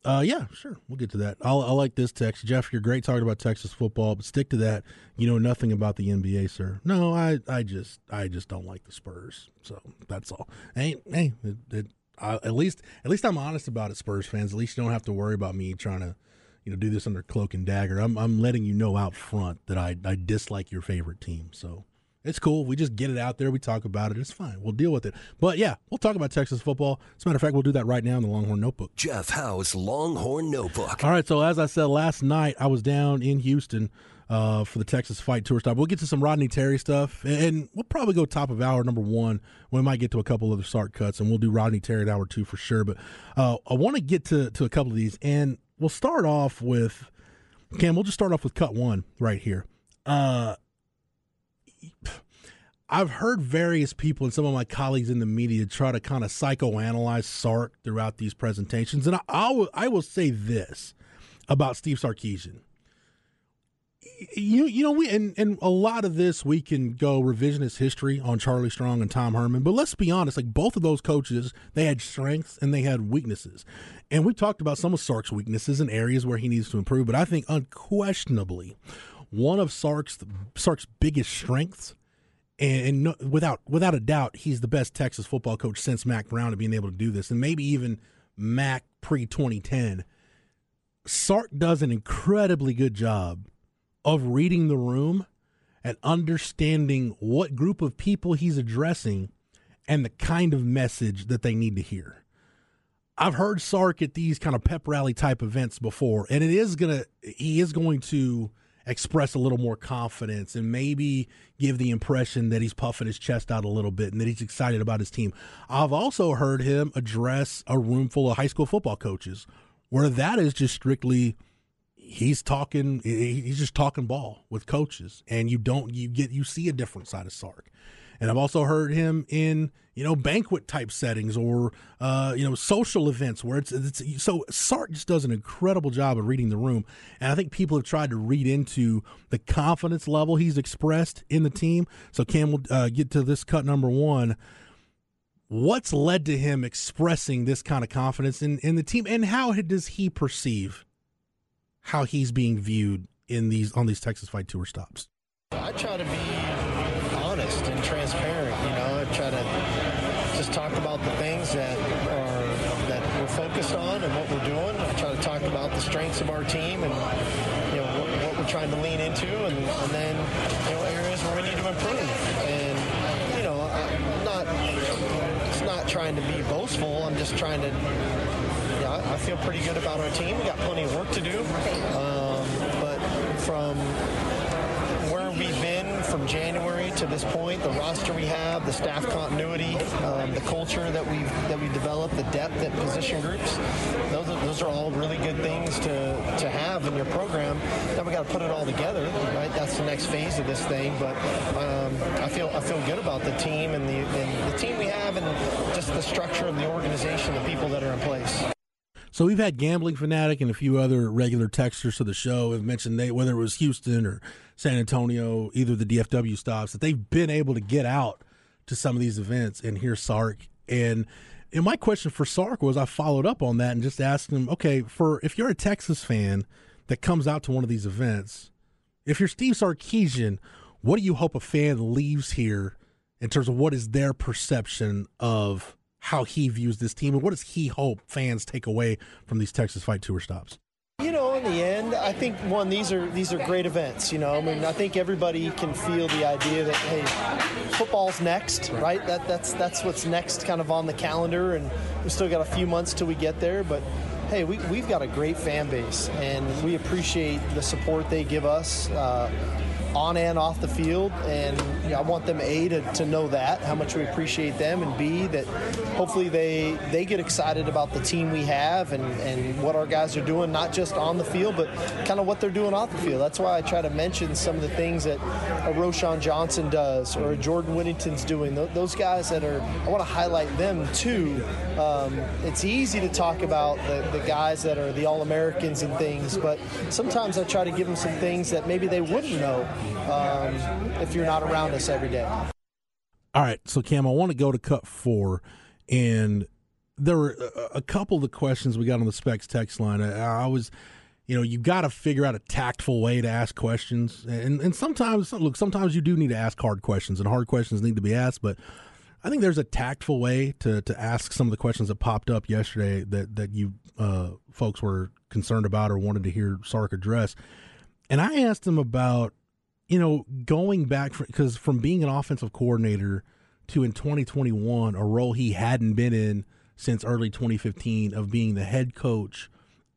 Uh, yeah, sure. We'll get to that. I like this text. Jeff, you're great talking about Texas football, but stick to that. You know nothing about the NBA, sir. No, I, I just, I just don't like the Spurs. So that's all. Hey, hey, it, it, I, at least, at least I'm honest about it, Spurs fans. At least you don't have to worry about me trying to, you know, do this under cloak and dagger. I'm, I'm letting you know out front that I, I dislike your favorite team. So it's cool. We just get it out there. We talk about it. It's fine. We'll deal with it. But yeah, we'll talk about Texas football. As a matter of fact, we'll do that right now in the Longhorn Notebook. Jeff Howe's Longhorn Notebook. All right, so as I said last night, I was down in Houston uh, for the Texas Fight Tour stop. We'll get to some Rodney Terry stuff, and we'll probably go top of hour number one. We might get to a couple other Sark cuts, and we'll do Rodney Terry at hour two for sure. But uh, I want to get to to a couple of these, and we'll start off with Cam. We'll just start off with cut one right here. Uh, I've heard various people and some of my colleagues in the media try to kind of psychoanalyze Sark throughout these presentations, and I, I will, I will say this about Steve Sarkisian. You you know we and, and a lot of this we can go revisionist history on Charlie Strong and Tom Herman, but let's be honest, like both of those coaches, they had strengths and they had weaknesses. And we talked about some of Sark's weaknesses and areas where he needs to improve, but I think unquestionably one of Sark's Sark's biggest strengths and, and no, without without a doubt, he's the best Texas football coach since Mack Brown to being able to do this, and maybe even Mack pre 2010. Sark does an incredibly good job of reading the room and understanding what group of people he's addressing and the kind of message that they need to hear. I've heard Sark at these kind of pep rally type events before, and it is gonna he is going to express a little more confidence and maybe give the impression that he's puffing his chest out a little bit and that he's excited about his team. I've also heard him address a room full of high school football coaches where that is just strictly he's talking he's just talking ball with coaches and you don't you get you see a different side of Sark. And I've also heard him in you know banquet type settings or uh, you know social events where it's, it's so Sark just does an incredible job of reading the room, and I think people have tried to read into the confidence level he's expressed in the team. So Cam will uh, get to this cut number one. What's led to him expressing this kind of confidence in, in the team, and how does he perceive how he's being viewed in these on these Texas Fight Tour stops? I try to be honest and transparent. You know, I try to just talk about the things that are that we're focused on and what we're doing. I try to talk about the strengths of our team and you know what, what we're trying to lean into, and, and, then you know areas where we need to improve. And you know, I'm not it's not trying to be boastful. I'm just trying to. I feel pretty good about our team. We got plenty of work to do, um, but from where we've been from January to this point, the roster we have, the staff continuity, um, the culture that we've that we developed, the depth at position groups, those are, those are all really good things to, to have in your program. Now we got to put it all together, right? That's the next phase of this thing. But um, I feel I feel good about the team and the and the team we have, and just the structure of the organization, the people that are in place. So we've had Gambling Fanatic and a few other regular texters to the show have mentioned they whether it was Houston or San Antonio, either the DFW stops, that they've been able to get out to some of these events and hear Sark. And and my question for Sark was I followed up on that and just asked him, okay, for if you're a Texas fan that comes out to one of these events, if you're Steve Sarkisian, what do you hope a fan leaves here in terms of what is their perception of how he views this team and what does he hope fans take away from these Texas Fight Tour stops? You know, in the end, I think one these are these are great events. You know, I mean, I think everybody can feel the idea that hey, football's next, right? That that's that's what's next, kind of on the calendar, and we still got a few months till we get there, but. Hey, we, we've got a great fan base, and we appreciate the support they give us. Uh, on and off the field. And you know, I want them a to, to know that how much we appreciate them, and b that hopefully they they get excited about the team we have and and what our guys are doing, not just on the field, but kind of what they're doing off the field. That's why I try to mention some of the things that a Roschon Johnson does or a Jordan Whittington's doing. Those guys that are, I want to highlight them too. Um, it's easy to talk about the, the guys that are the All Americans and things, but sometimes I try to give them some things that maybe they wouldn't know um, if you're not around us every day. All right, so Cam, I want to go to cut four, and there were a couple of the questions we got on the specs text line. I, was, you know, you got to figure out a tactful way to ask questions, and and sometimes look, sometimes you do need to ask hard questions, and hard questions need to be asked, but. I think there's a tactful way to, to ask some of the questions that popped up yesterday that that you uh, folks were concerned about or wanted to hear Sark address. And I asked him about you know, going back because from being an offensive coordinator to in 2021, a role he hadn't been in since early 2015 of being the head coach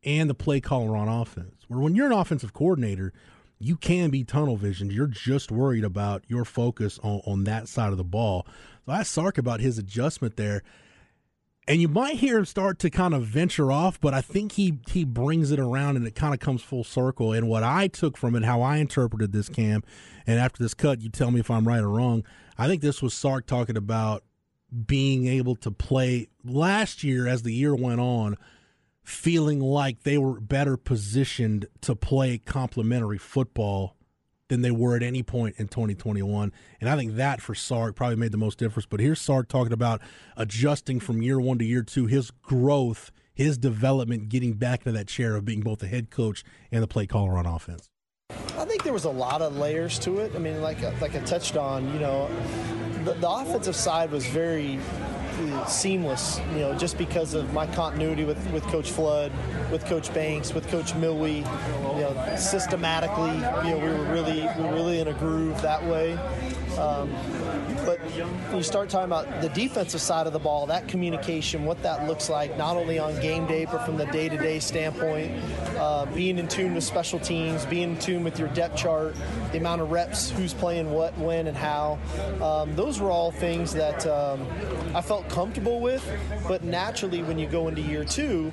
and the play caller on offense. Where when you're an offensive coordinator, you can be tunnel visioned. You're just worried about your focus on, on that side of the ball. So I asked Sark about his adjustment there. And you might hear him start to kind of venture off, but I think he he brings it around and it kind of comes full circle. And what I took from it, how I interpreted this cam, and after this cut, you tell me if I'm right or wrong. I think this was Sark talking about being able to play last year as the year went on, feeling like they were better positioned to play complementary football than they were at any point in 2021. And I think that for Sark probably made the most difference. But here's Sark talking about adjusting from year one to year two, his growth, his development, getting back into that chair of being both the head coach and the play caller on offense. I think there was a lot of layers to it. I mean, like like I touched on, you know, the, the offensive side was very seamless, you know, just because of my continuity with, with Coach Flood, with Coach Banks, with Coach Milwee, you know, systematically, you know, we were really we were really in a groove that way. Um, but you start talking about the defensive side of the ball, that communication, what that looks like, not only on game day, but from the day to day standpoint, uh, being in tune with special teams, being in tune with your depth chart, the amount of reps, who's playing what, when, and how. Um, those were all things that um, I felt comfortable with. But naturally, when you go into year two,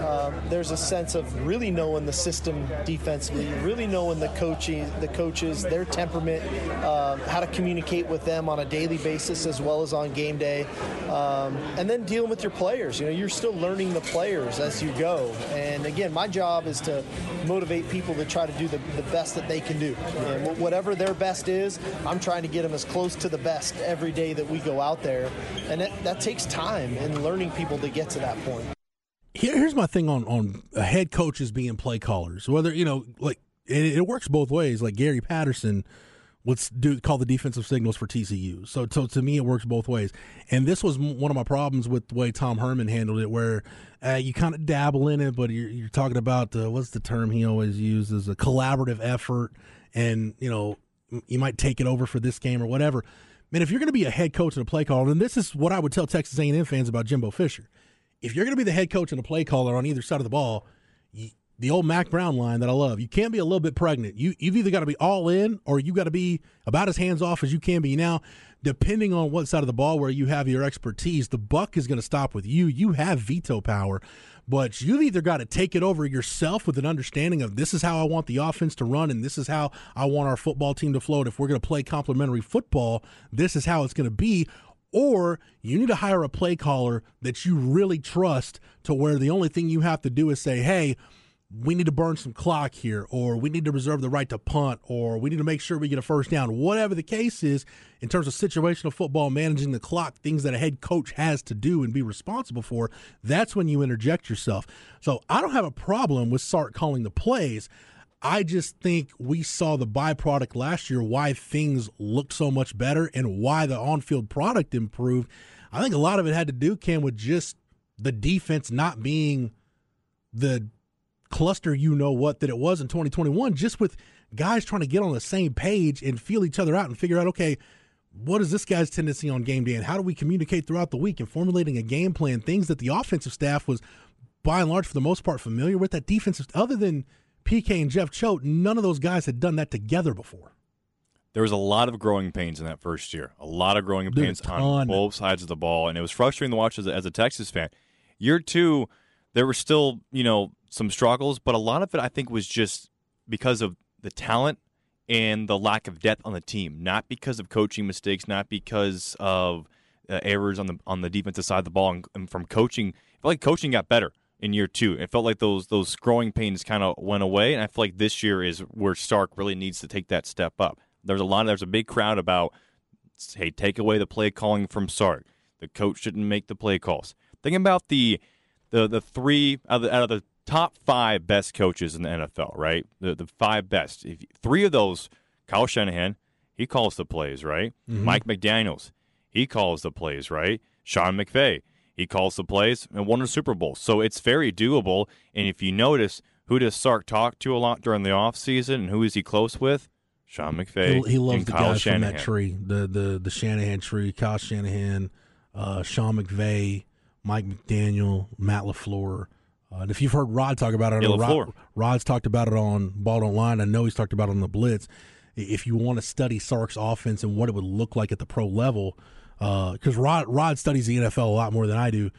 uh, there's a sense of really knowing the system defensively, really knowing the coaching, the coaches, their temperament, uh, how to communicate with them on a daily basis as well as on game day, um, and then dealing with your players. You know, you're still learning the players as you go. And again, my job is to motivate people to try to do the, the best that they can do. And whatever their best is, I'm trying to get them as close to the best every day that we go out there and that, that takes time and learning people to get to that point. here's my thing on on head coaches being play callers. Whether you know, like it, it works both ways. Like Gary Patterson would do call the defensive signals for TCU. So, so to me, it works both ways. And this was one of my problems with the way Tom Herman handled it, where uh, you kind of dabble in it, but you're, you're talking about uh, what's the term he always uses a collaborative effort, and you know you might take it over for this game or whatever man, if you're going to be a head coach and a play caller, and this is what I would tell Texas A&M fans about Jimbo Fisher, if you're going to be the head coach and a play caller on either side of the ball, you, the old Mack Brown line that I love, you can't be a little bit pregnant. You you've either got to be all in or you got to be about as hands off as you can be. Now, depending on what side of the ball where you have your expertise, the buck is going to stop with you. You have veto power but you've either got to take it over yourself with an understanding of this is how I want the offense to run and this is how I want our football team to float. If we're going to play complementary football, this is how it's going to be. Or you need to hire a play caller that you really trust to where the only thing you have to do is say, hey, we need to burn some clock here, or we need to reserve the right to punt, or we need to make sure we get a first down. Whatever the case is, in terms of situational football, managing the clock, things that a head coach has to do and be responsible for, that's when you interject yourself. So I don't have a problem with Sark calling the plays. I just think we saw the byproduct last year, why things looked so much better and why the on field product improved. I think a lot of it had to do, Cam, with just the defense not being the cluster you know what that it was in 2021 just with guys trying to get on the same page and feel each other out and figure out okay what is this guy's tendency on game day? And how do we communicate throughout the week and formulating a game plan things that the offensive staff was by and large for the most part familiar with? That defensive other than PK and Jeff Choate none of those guys had done that together before. There was a lot of growing pains in that first year. A lot of growing pains on both sides of the ball and it was frustrating to watch as a, as a Texas fan. Year 2 there were still, you know, some struggles, but a lot of it I think was just because of the talent and the lack of depth on the team, not because of coaching mistakes, not because of uh, errors on the on the defensive side of the ball, and, and from coaching. I felt like coaching got better in year two. It felt like those those growing pains kind of went away, and I feel like this year is where Sark really needs to take that step up. There's a lot. Of there's a big crowd about, hey, take away the play calling from Sark. The coach shouldn't make the play calls. Thinking about the the the three out of the, out of the top five best coaches in the NFL, right? The the five best. If, three of those, Kyle Shanahan, he calls the plays, right? Mm-hmm. Mike McDaniel's, he calls the plays, right? Sean McVay, he calls the plays and won a Super Bowl. So it's very doable. And if you notice, who does Sark talk to a lot during the offseason and who is he close with? Sean McVay. He, he loves the Kyle guys Shanahan. from that tree, the the the Shanahan tree, Kyle Shanahan, uh, Sean McVay, Mike McDaniel, Matt LaFleur. Uh, and if you've heard Rod talk about it, Rod, Rod's talked about it on Ball Online. I know he's talked about it on the Blitz. If you want to study Sark's offense and what it would look like at the pro level, because uh, Rod Rod studies the NFL a lot more than I do.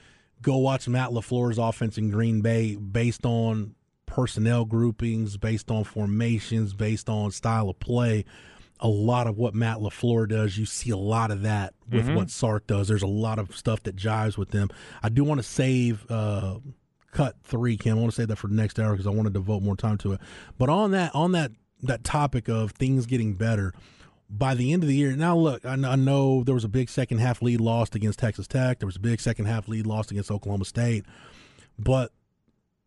go watch Matt LaFleur's offense in Green Bay based on personnel groupings, based on formations, based on style of play. A lot of what Matt LaFleur does, you see a lot of that with Mhm. what Sark does. There's a lot of stuff that jives with them. I do want to save uh, cut three, Kim. I want to say that for the next hour because I want to devote more time to it. But on that, on that, that topic of things getting better, by the end of the year. Now, look, I, know there was a big second half lead lost against Texas Tech. There was a big second half lead lost against Oklahoma State, but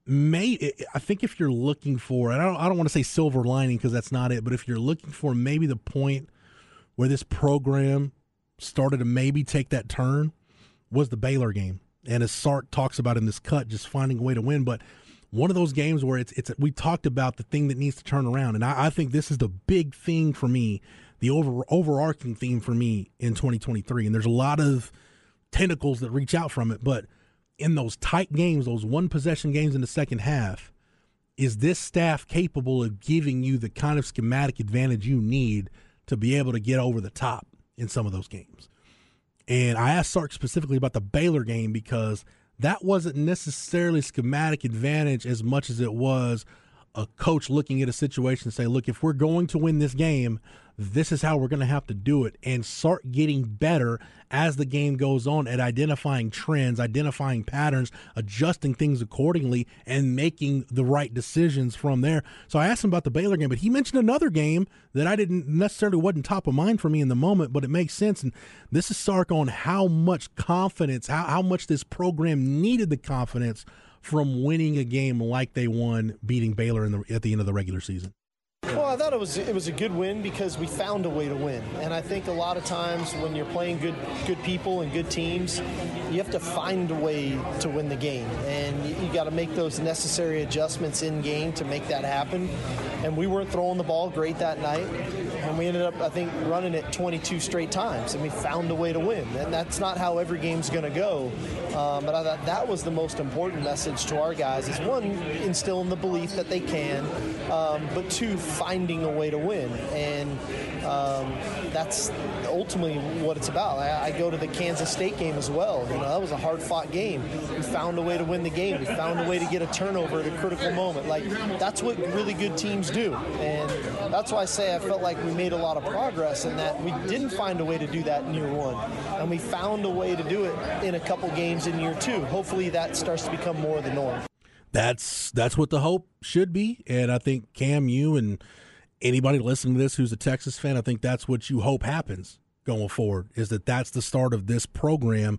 may I think if you're looking for, and I don't, I don't want to say silver lining because that's not it, but if you're looking for maybe the point where this program started to maybe take that turn was the Baylor game. And as Sark talks about in this cut, just finding a way to win, but one of those games where it's it's we talked about the thing that needs to turn around, and I, I think this is the big thing for me, the over overarching theme for me in 2023. And there's a lot of tentacles that reach out from it, but in those tight games, those one possession games in the second half, is this staff capable of giving you the kind of schematic advantage you need to be able to get over the top in some of those games? And I asked Sark specifically about the Baylor game because that wasn't necessarily schematic advantage as much as it was a coach looking at a situation and say, look, if we're going to win this game, this is how we're going to have to do it. And start getting better as the game goes on at identifying trends, identifying patterns, adjusting things accordingly, and making the right decisions from there. So I asked him about the Baylor game, but he mentioned another game that I didn't necessarily wasn't top of mind for me in the moment, but it makes sense. And this is Sark on how much confidence, how, how much this program needed the confidence from winning a game like they won, beating Baylor in the, at the end of the regular season. I thought it was it was a good win because we found a way to win, and I think a lot of times when you're playing good good people and good teams, you have to find a way to win the game, and you, you got to make those necessary adjustments in game to make that happen. And we weren't throwing the ball great that night, and we ended up I think running it 22 straight times, and we found a way to win. And that's not how every game's going to go, um, but I thought that was the most important message to our guys: is one instilling the belief that they can, um, but two finding a way to win, and um, that's ultimately what it's about. I, I, go to the Kansas State game as well. You know, that was a hard-fought game. We found a way to win the game. We found a way to get a turnover at a critical moment. Like that's what really good teams do, and that's why I say I felt like we made a lot of progress in that we didn't find a way to do that in year one, and we found a way to do it in a couple games in year two. Hopefully, that starts to become more the norm that's that's what the hope should be. And I think Cam, you and anybody listening to this who's a Texas fan, I think that's what you hope happens going forward. Is that that's the start of this program,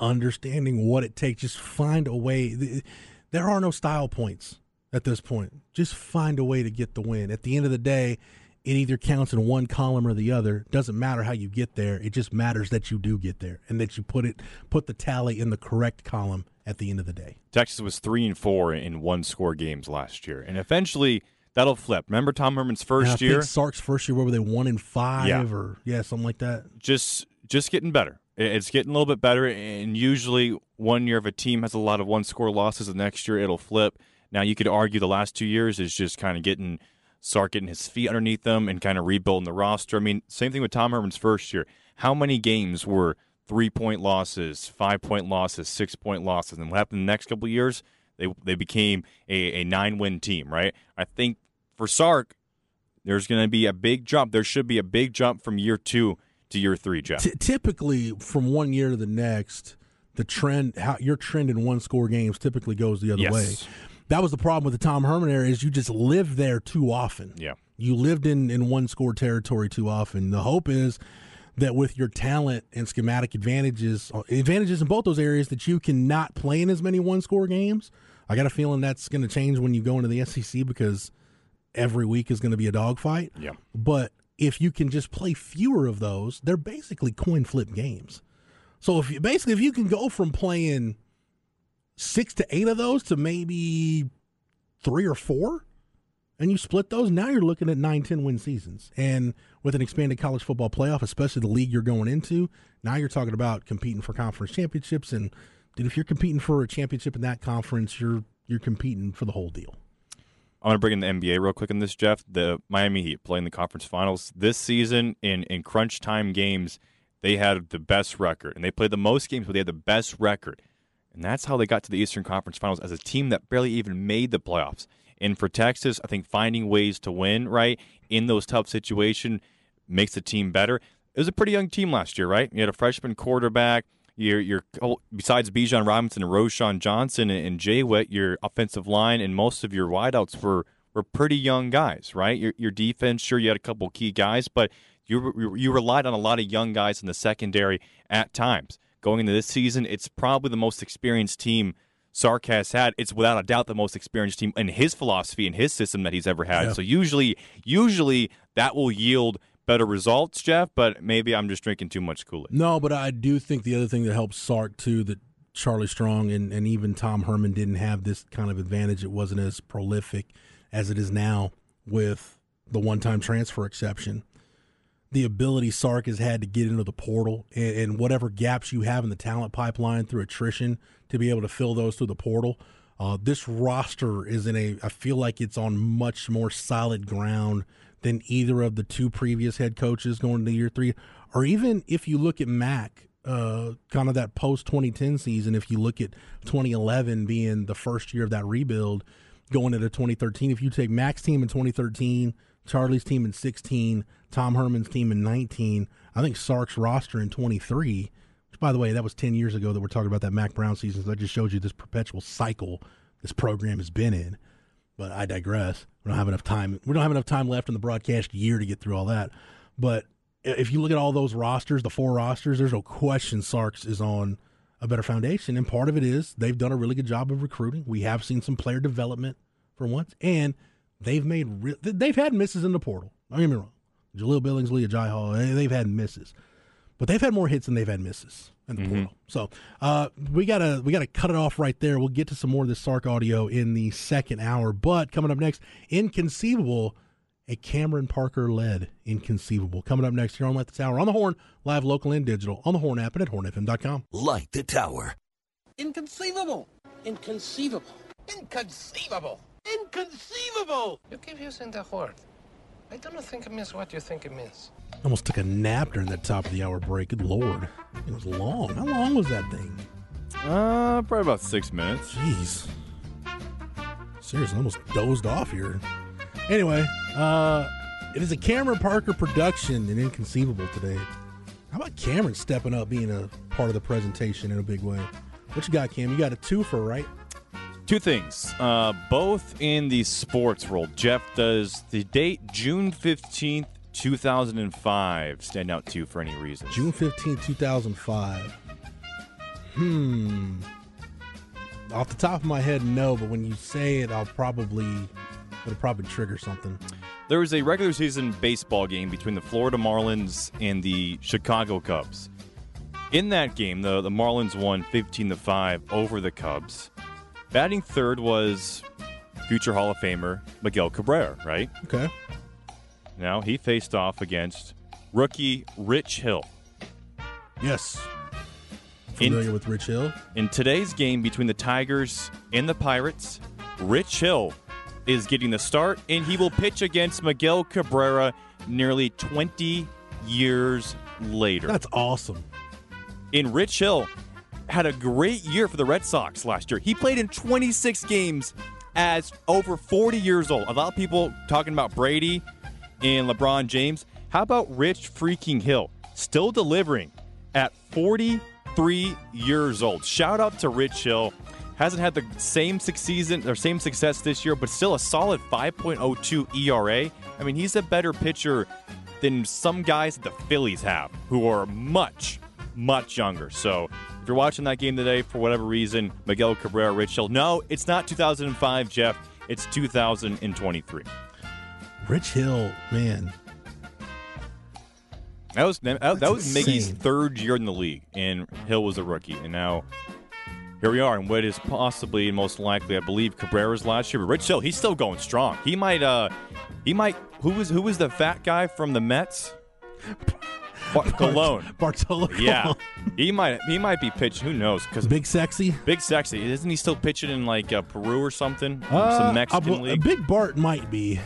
understanding what it takes. Just find a way. There are no style points at this point. Just find a way to get the win. At the end of the day, it either counts in one column or the other. Doesn't matter how you get there. It just matters that you do get there and that you put it put the tally in the correct column at the end of the day. Texas was three and four in one score games last year, and eventually that'll flip. Remember Tom Herman's first yeah, year? Think Sark's first year, where were they one in five Yeah. or yeah, something like that. Just just getting better. It's getting a little bit better, and usually one year if a team has a lot of one score losses, the next year it'll flip. Now you could argue the last two years is just kind of getting Sark getting his feet underneath them and kind of rebuilding the roster. I mean, same thing with Tom Herman's first year. How many games were three point losses, five point losses, six point losses, and what happened in the next couple of years? They they became a, a nine win team, right? I think for Sark, there's going to be a big jump. There should be a big jump from year two to year three, Jeff. T- typically, from one year to the next, the trend, how your trend in one score games typically goes the other Yes. way. That was the problem with the Tom Herman era is you just lived there too often. Yeah. You lived in, in one score territory too often. The hope is that with your talent and schematic advantages, uh, advantages in both those areas, that you can not play in as many one score games. I got a feeling that's going to change when you go into the SEC because every week is going to be a dogfight. Yeah. But if you can just play fewer of those, they're basically coin flip games. So if you basically if you can go from playing six to eight of those to maybe three or four, and you split those, now you're looking at nine, 10 win seasons. And with an expanded college football playoff, especially the league you're going into, now you're talking about competing for conference championships. And dude, if you're competing for a championship in that conference, you're you're competing for the whole deal. I'm going to bring in the NBA real quick on this, Jeff. The Miami Heat playing the conference finals this season in, in crunch time games. They had the best record, and they played the most games, but they had the best record. And that's how they got to the Eastern Conference Finals as a team that barely even made the playoffs. And for Texas, I think finding ways to win, right, in those tough situations makes the team better. It was a pretty young team last year, right? You had a freshman quarterback. You're besides Bijan Robinson and Roschon Johnson and, and Jay Witt, your offensive line and most of your wideouts were were pretty young guys, right? Your, your defense, sure, you had a couple key guys, but you you relied on a lot of young guys in the secondary at times. Going into this season, it's probably the most experienced team Sark has had. It's without a doubt the most experienced team in his philosophy and his system that he's ever had. Yeah. So usually, usually that will yield better results, Jeff. But maybe I'm just drinking too much Kool Aid. No, but I do think the other thing that helps Sark too that Charlie Strong and, and even Tom Herman didn't have this kind of advantage. It wasn't as prolific as it is now with the one time transfer exception the ability Sark has had to get into the portal and, and, whatever gaps you have in the talent pipeline through attrition to be able to fill those through the portal. Uh, this roster is in a, I feel like it's on much more solid ground than either of the two previous head coaches going into year three. Or even if you look at Mack, uh, kind of that post 2010 season, if you look at 2011 being the first year of that rebuild going into 2013, if you take Mack's team in 2013, Charlie's team in 16, Tom Herman's team in 19. I think Sark's roster in 23. Which, by the way, that was 10 years ago that we're talking about that Mack Brown season. So that just shows you this perpetual cycle this program has been in. But I digress. We don't have enough time. We don't have enough time left in the broadcast year to get through all that. But if you look at all those rosters, the four rosters, there's no question Sark's is on a better foundation. And part of it is they've done a really good job of recruiting. We have seen some player development for once. And – they've made re- they've had misses in the portal. Don't get me wrong. Jahleel Billingsley, Jai Hall, they've had misses, but they've had more hits than they've had misses in the mm-hmm. portal. So uh, we gotta we gotta cut it off right there. We'll get to some more of this Sark audio in the second hour. But coming up next, inconceivable. A Cameron Parker led inconceivable. Coming up next here on Light the Tower on the Horn, live, local, and digital on the Horn app and at hornfm.com. Light the Tower. Inconceivable. Inconceivable. Inconceivable. Inconceivable! You keep using the word. I don't think it means what you think it means. Almost took a nap during that top of the hour break. Good lord. It was long. How long was that thing? Uh, probably about six minutes. Jeez. Seriously, almost dozed off here. Anyway, uh, it is a Cameron Parker production and inconceivable today. How about Cameron stepping up being a part of the presentation in a big way? What you got, Cam? You got a twofer, right? Two things, uh, both in the sports world. Jeff, does the date June 15th, 2005 stand out to you for any reason? June 15th, 2005. Hmm. Off the top of my head, no, but when you say it, I'll probably, it'll probably trigger something. There was a regular season baseball game between the Florida Marlins and the Chicago Cubs. In that game, the, the Marlins won 15 to 5 over the Cubs. Batting third was future Hall of Famer Miguel Cabrera, right? Okay. Now he faced off against rookie Rich Hill. Yes. Familiar in, with Rich Hill? In today's game between the Tigers and the Pirates, Rich Hill is getting the start, and he will pitch against Miguel Cabrera nearly 20 years later. That's awesome. In Rich Hill, had a great year for the Red Sox last year. He played in 26 games as over 40 years old. A lot of people talking about Brady and LeBron James. How about Rich freaking Hill? Still delivering at 43 years old. Shout out to Rich Hill. Hasn't had the same season or same success this year, but still a solid 5.02 ERA. I mean, he's a better pitcher than some guys that the Phillies have, who are much, much younger. So if you're watching that game today for whatever reason, Miguel Cabrera, Rich Hill, no, it's not 2005, Jeff. It's 2023. Rich Hill, man. That was that, that was Miggy's third year in the league, and Hill was a rookie, and now here we are and what is possibly and most likely, I believe, Cabrera's last year. But Rich Hill, he's still going strong. He might, uh, he might. Who was who was the fat guy from the Mets? Bar- (laughs) Colon. Bartolo. Yeah, he might he might be pitching. Who knows? Because big sexy, big sexy. Isn't he still pitching in like uh, Peru or something? Uh, Some Mexican uh, league. Big Bart might be.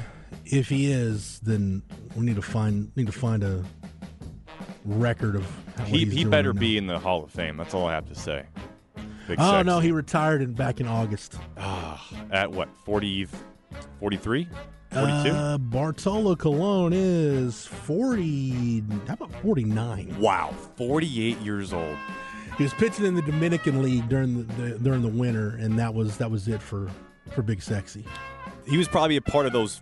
If he is, then we need to find need to find a record of. he he better right be in the Hall of Fame. That's all I have to say. Big Oh Sexy. no, he retired in, back in August. at what 40, 43, 42? Uh, Bartolo Colon is forty. How about forty nine? wow, 48 years old. He was pitching in the Dominican League during the, the during the winter, and that was that was it for for Big Sexy. He was probably a part of those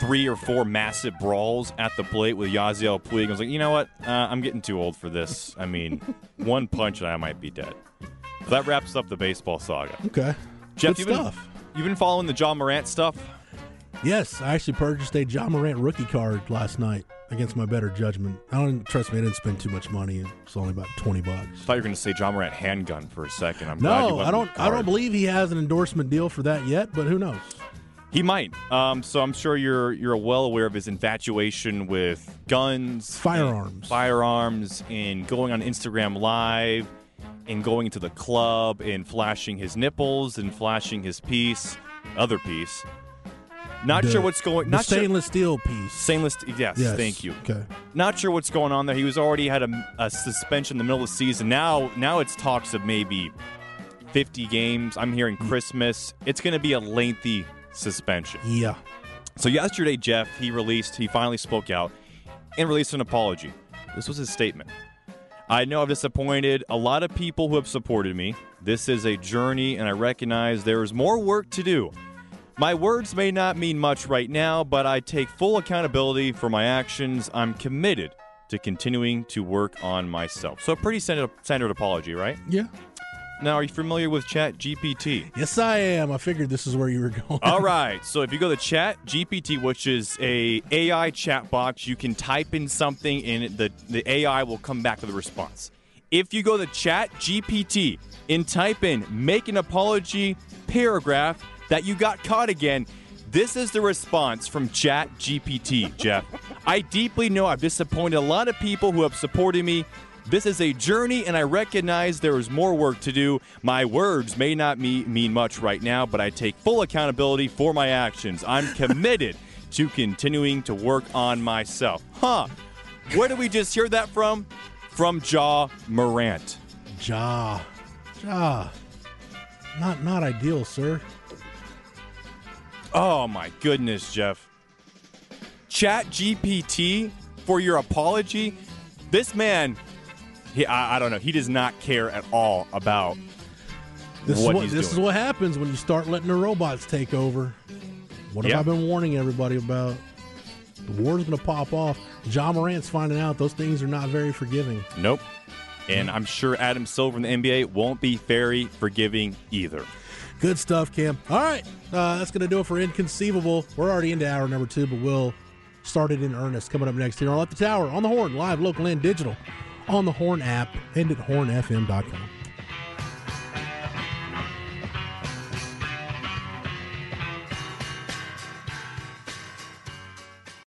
three or four massive brawls at the plate with Yasiel Puig. I was like, you know what? Uh, I'm getting too old for this. I mean, (laughs) one punch and I might be dead. So that wraps up the baseball saga. Okay, Jeff, good you've been, stuff. you've been following the Ja Morant stuff? Yes, I actually purchased a Ja Morant rookie card last night against my better judgment. I don't trust me. I didn't spend too much money. It's only about twenty bucks. I thought you were going to say Ja Morant handgun for a second. I'm No, I don't. I don't believe he has an endorsement deal for that yet. But who knows? He might. Um, so I'm sure you're you're well aware of his infatuation with guns, Firearms. and firearms, and going on Instagram Live, and going to the club, and flashing his nipples, and flashing his piece, other piece. Not The- sure what's going. The Not sure. stainless steel piece. Stainless. Yes, Yes. Thank you. Okay. Not sure what's going on there. He was already had a, a suspension in the middle of the season. Now, now it's talks of maybe 50 games. I'm hearing mm. Christmas. It's going to be a lengthy suspension. Yeah. So yesterday, Jeff, he released, he finally spoke out and released an apology. This was his statement. I know I've disappointed a lot of people who have supported me. This is a journey, and I recognize there is more work to do. My words may not mean much right now, but I take full accountability for my actions. I'm committed to continuing to work on myself. So, a pretty standard, standard apology, right? Yeah. Now, are you familiar with Chat GPT? Yes, I am. I figured this is where you were going. All (laughs) right. So if you go to Chat GPT, which is a AI chat box, you can type in something and the the AI will come back with a response. If you go to Chat GPT and type in "make an apology" paragraph that you got caught again, this is the response from Chat GPT, Jeff. I deeply know I've disappointed a lot of people who have supported me. This is a journey, and I recognize there is more work to do. My words may not me- mean much right now, but I take full accountability for my actions. I'm committed (laughs) to continuing to work on myself. Huh. Where did we just hear that from? From Jaw Morant. Jaw. Jaw. Not not ideal, sir. Oh my goodness, Jeff. Chat GPT for your apology. This man, he, I, I don't know, he does not care at all about This what is what he's this is what happens when you start letting the robots take over. What have. I been warning everybody about? The war's going to pop off. Ja Morant's finding out those things are not very forgiving. Nope. And I'm sure Adam Silver in the NBA won't be very forgiving either. Good stuff, Cam. All right, uh, that's going to do it for Inconceivable. We're already into hour number two, but we'll start it in earnest coming up next here on the Tower, on the Horn, live, local, and digital, on the Horn app, and at hornfm.com.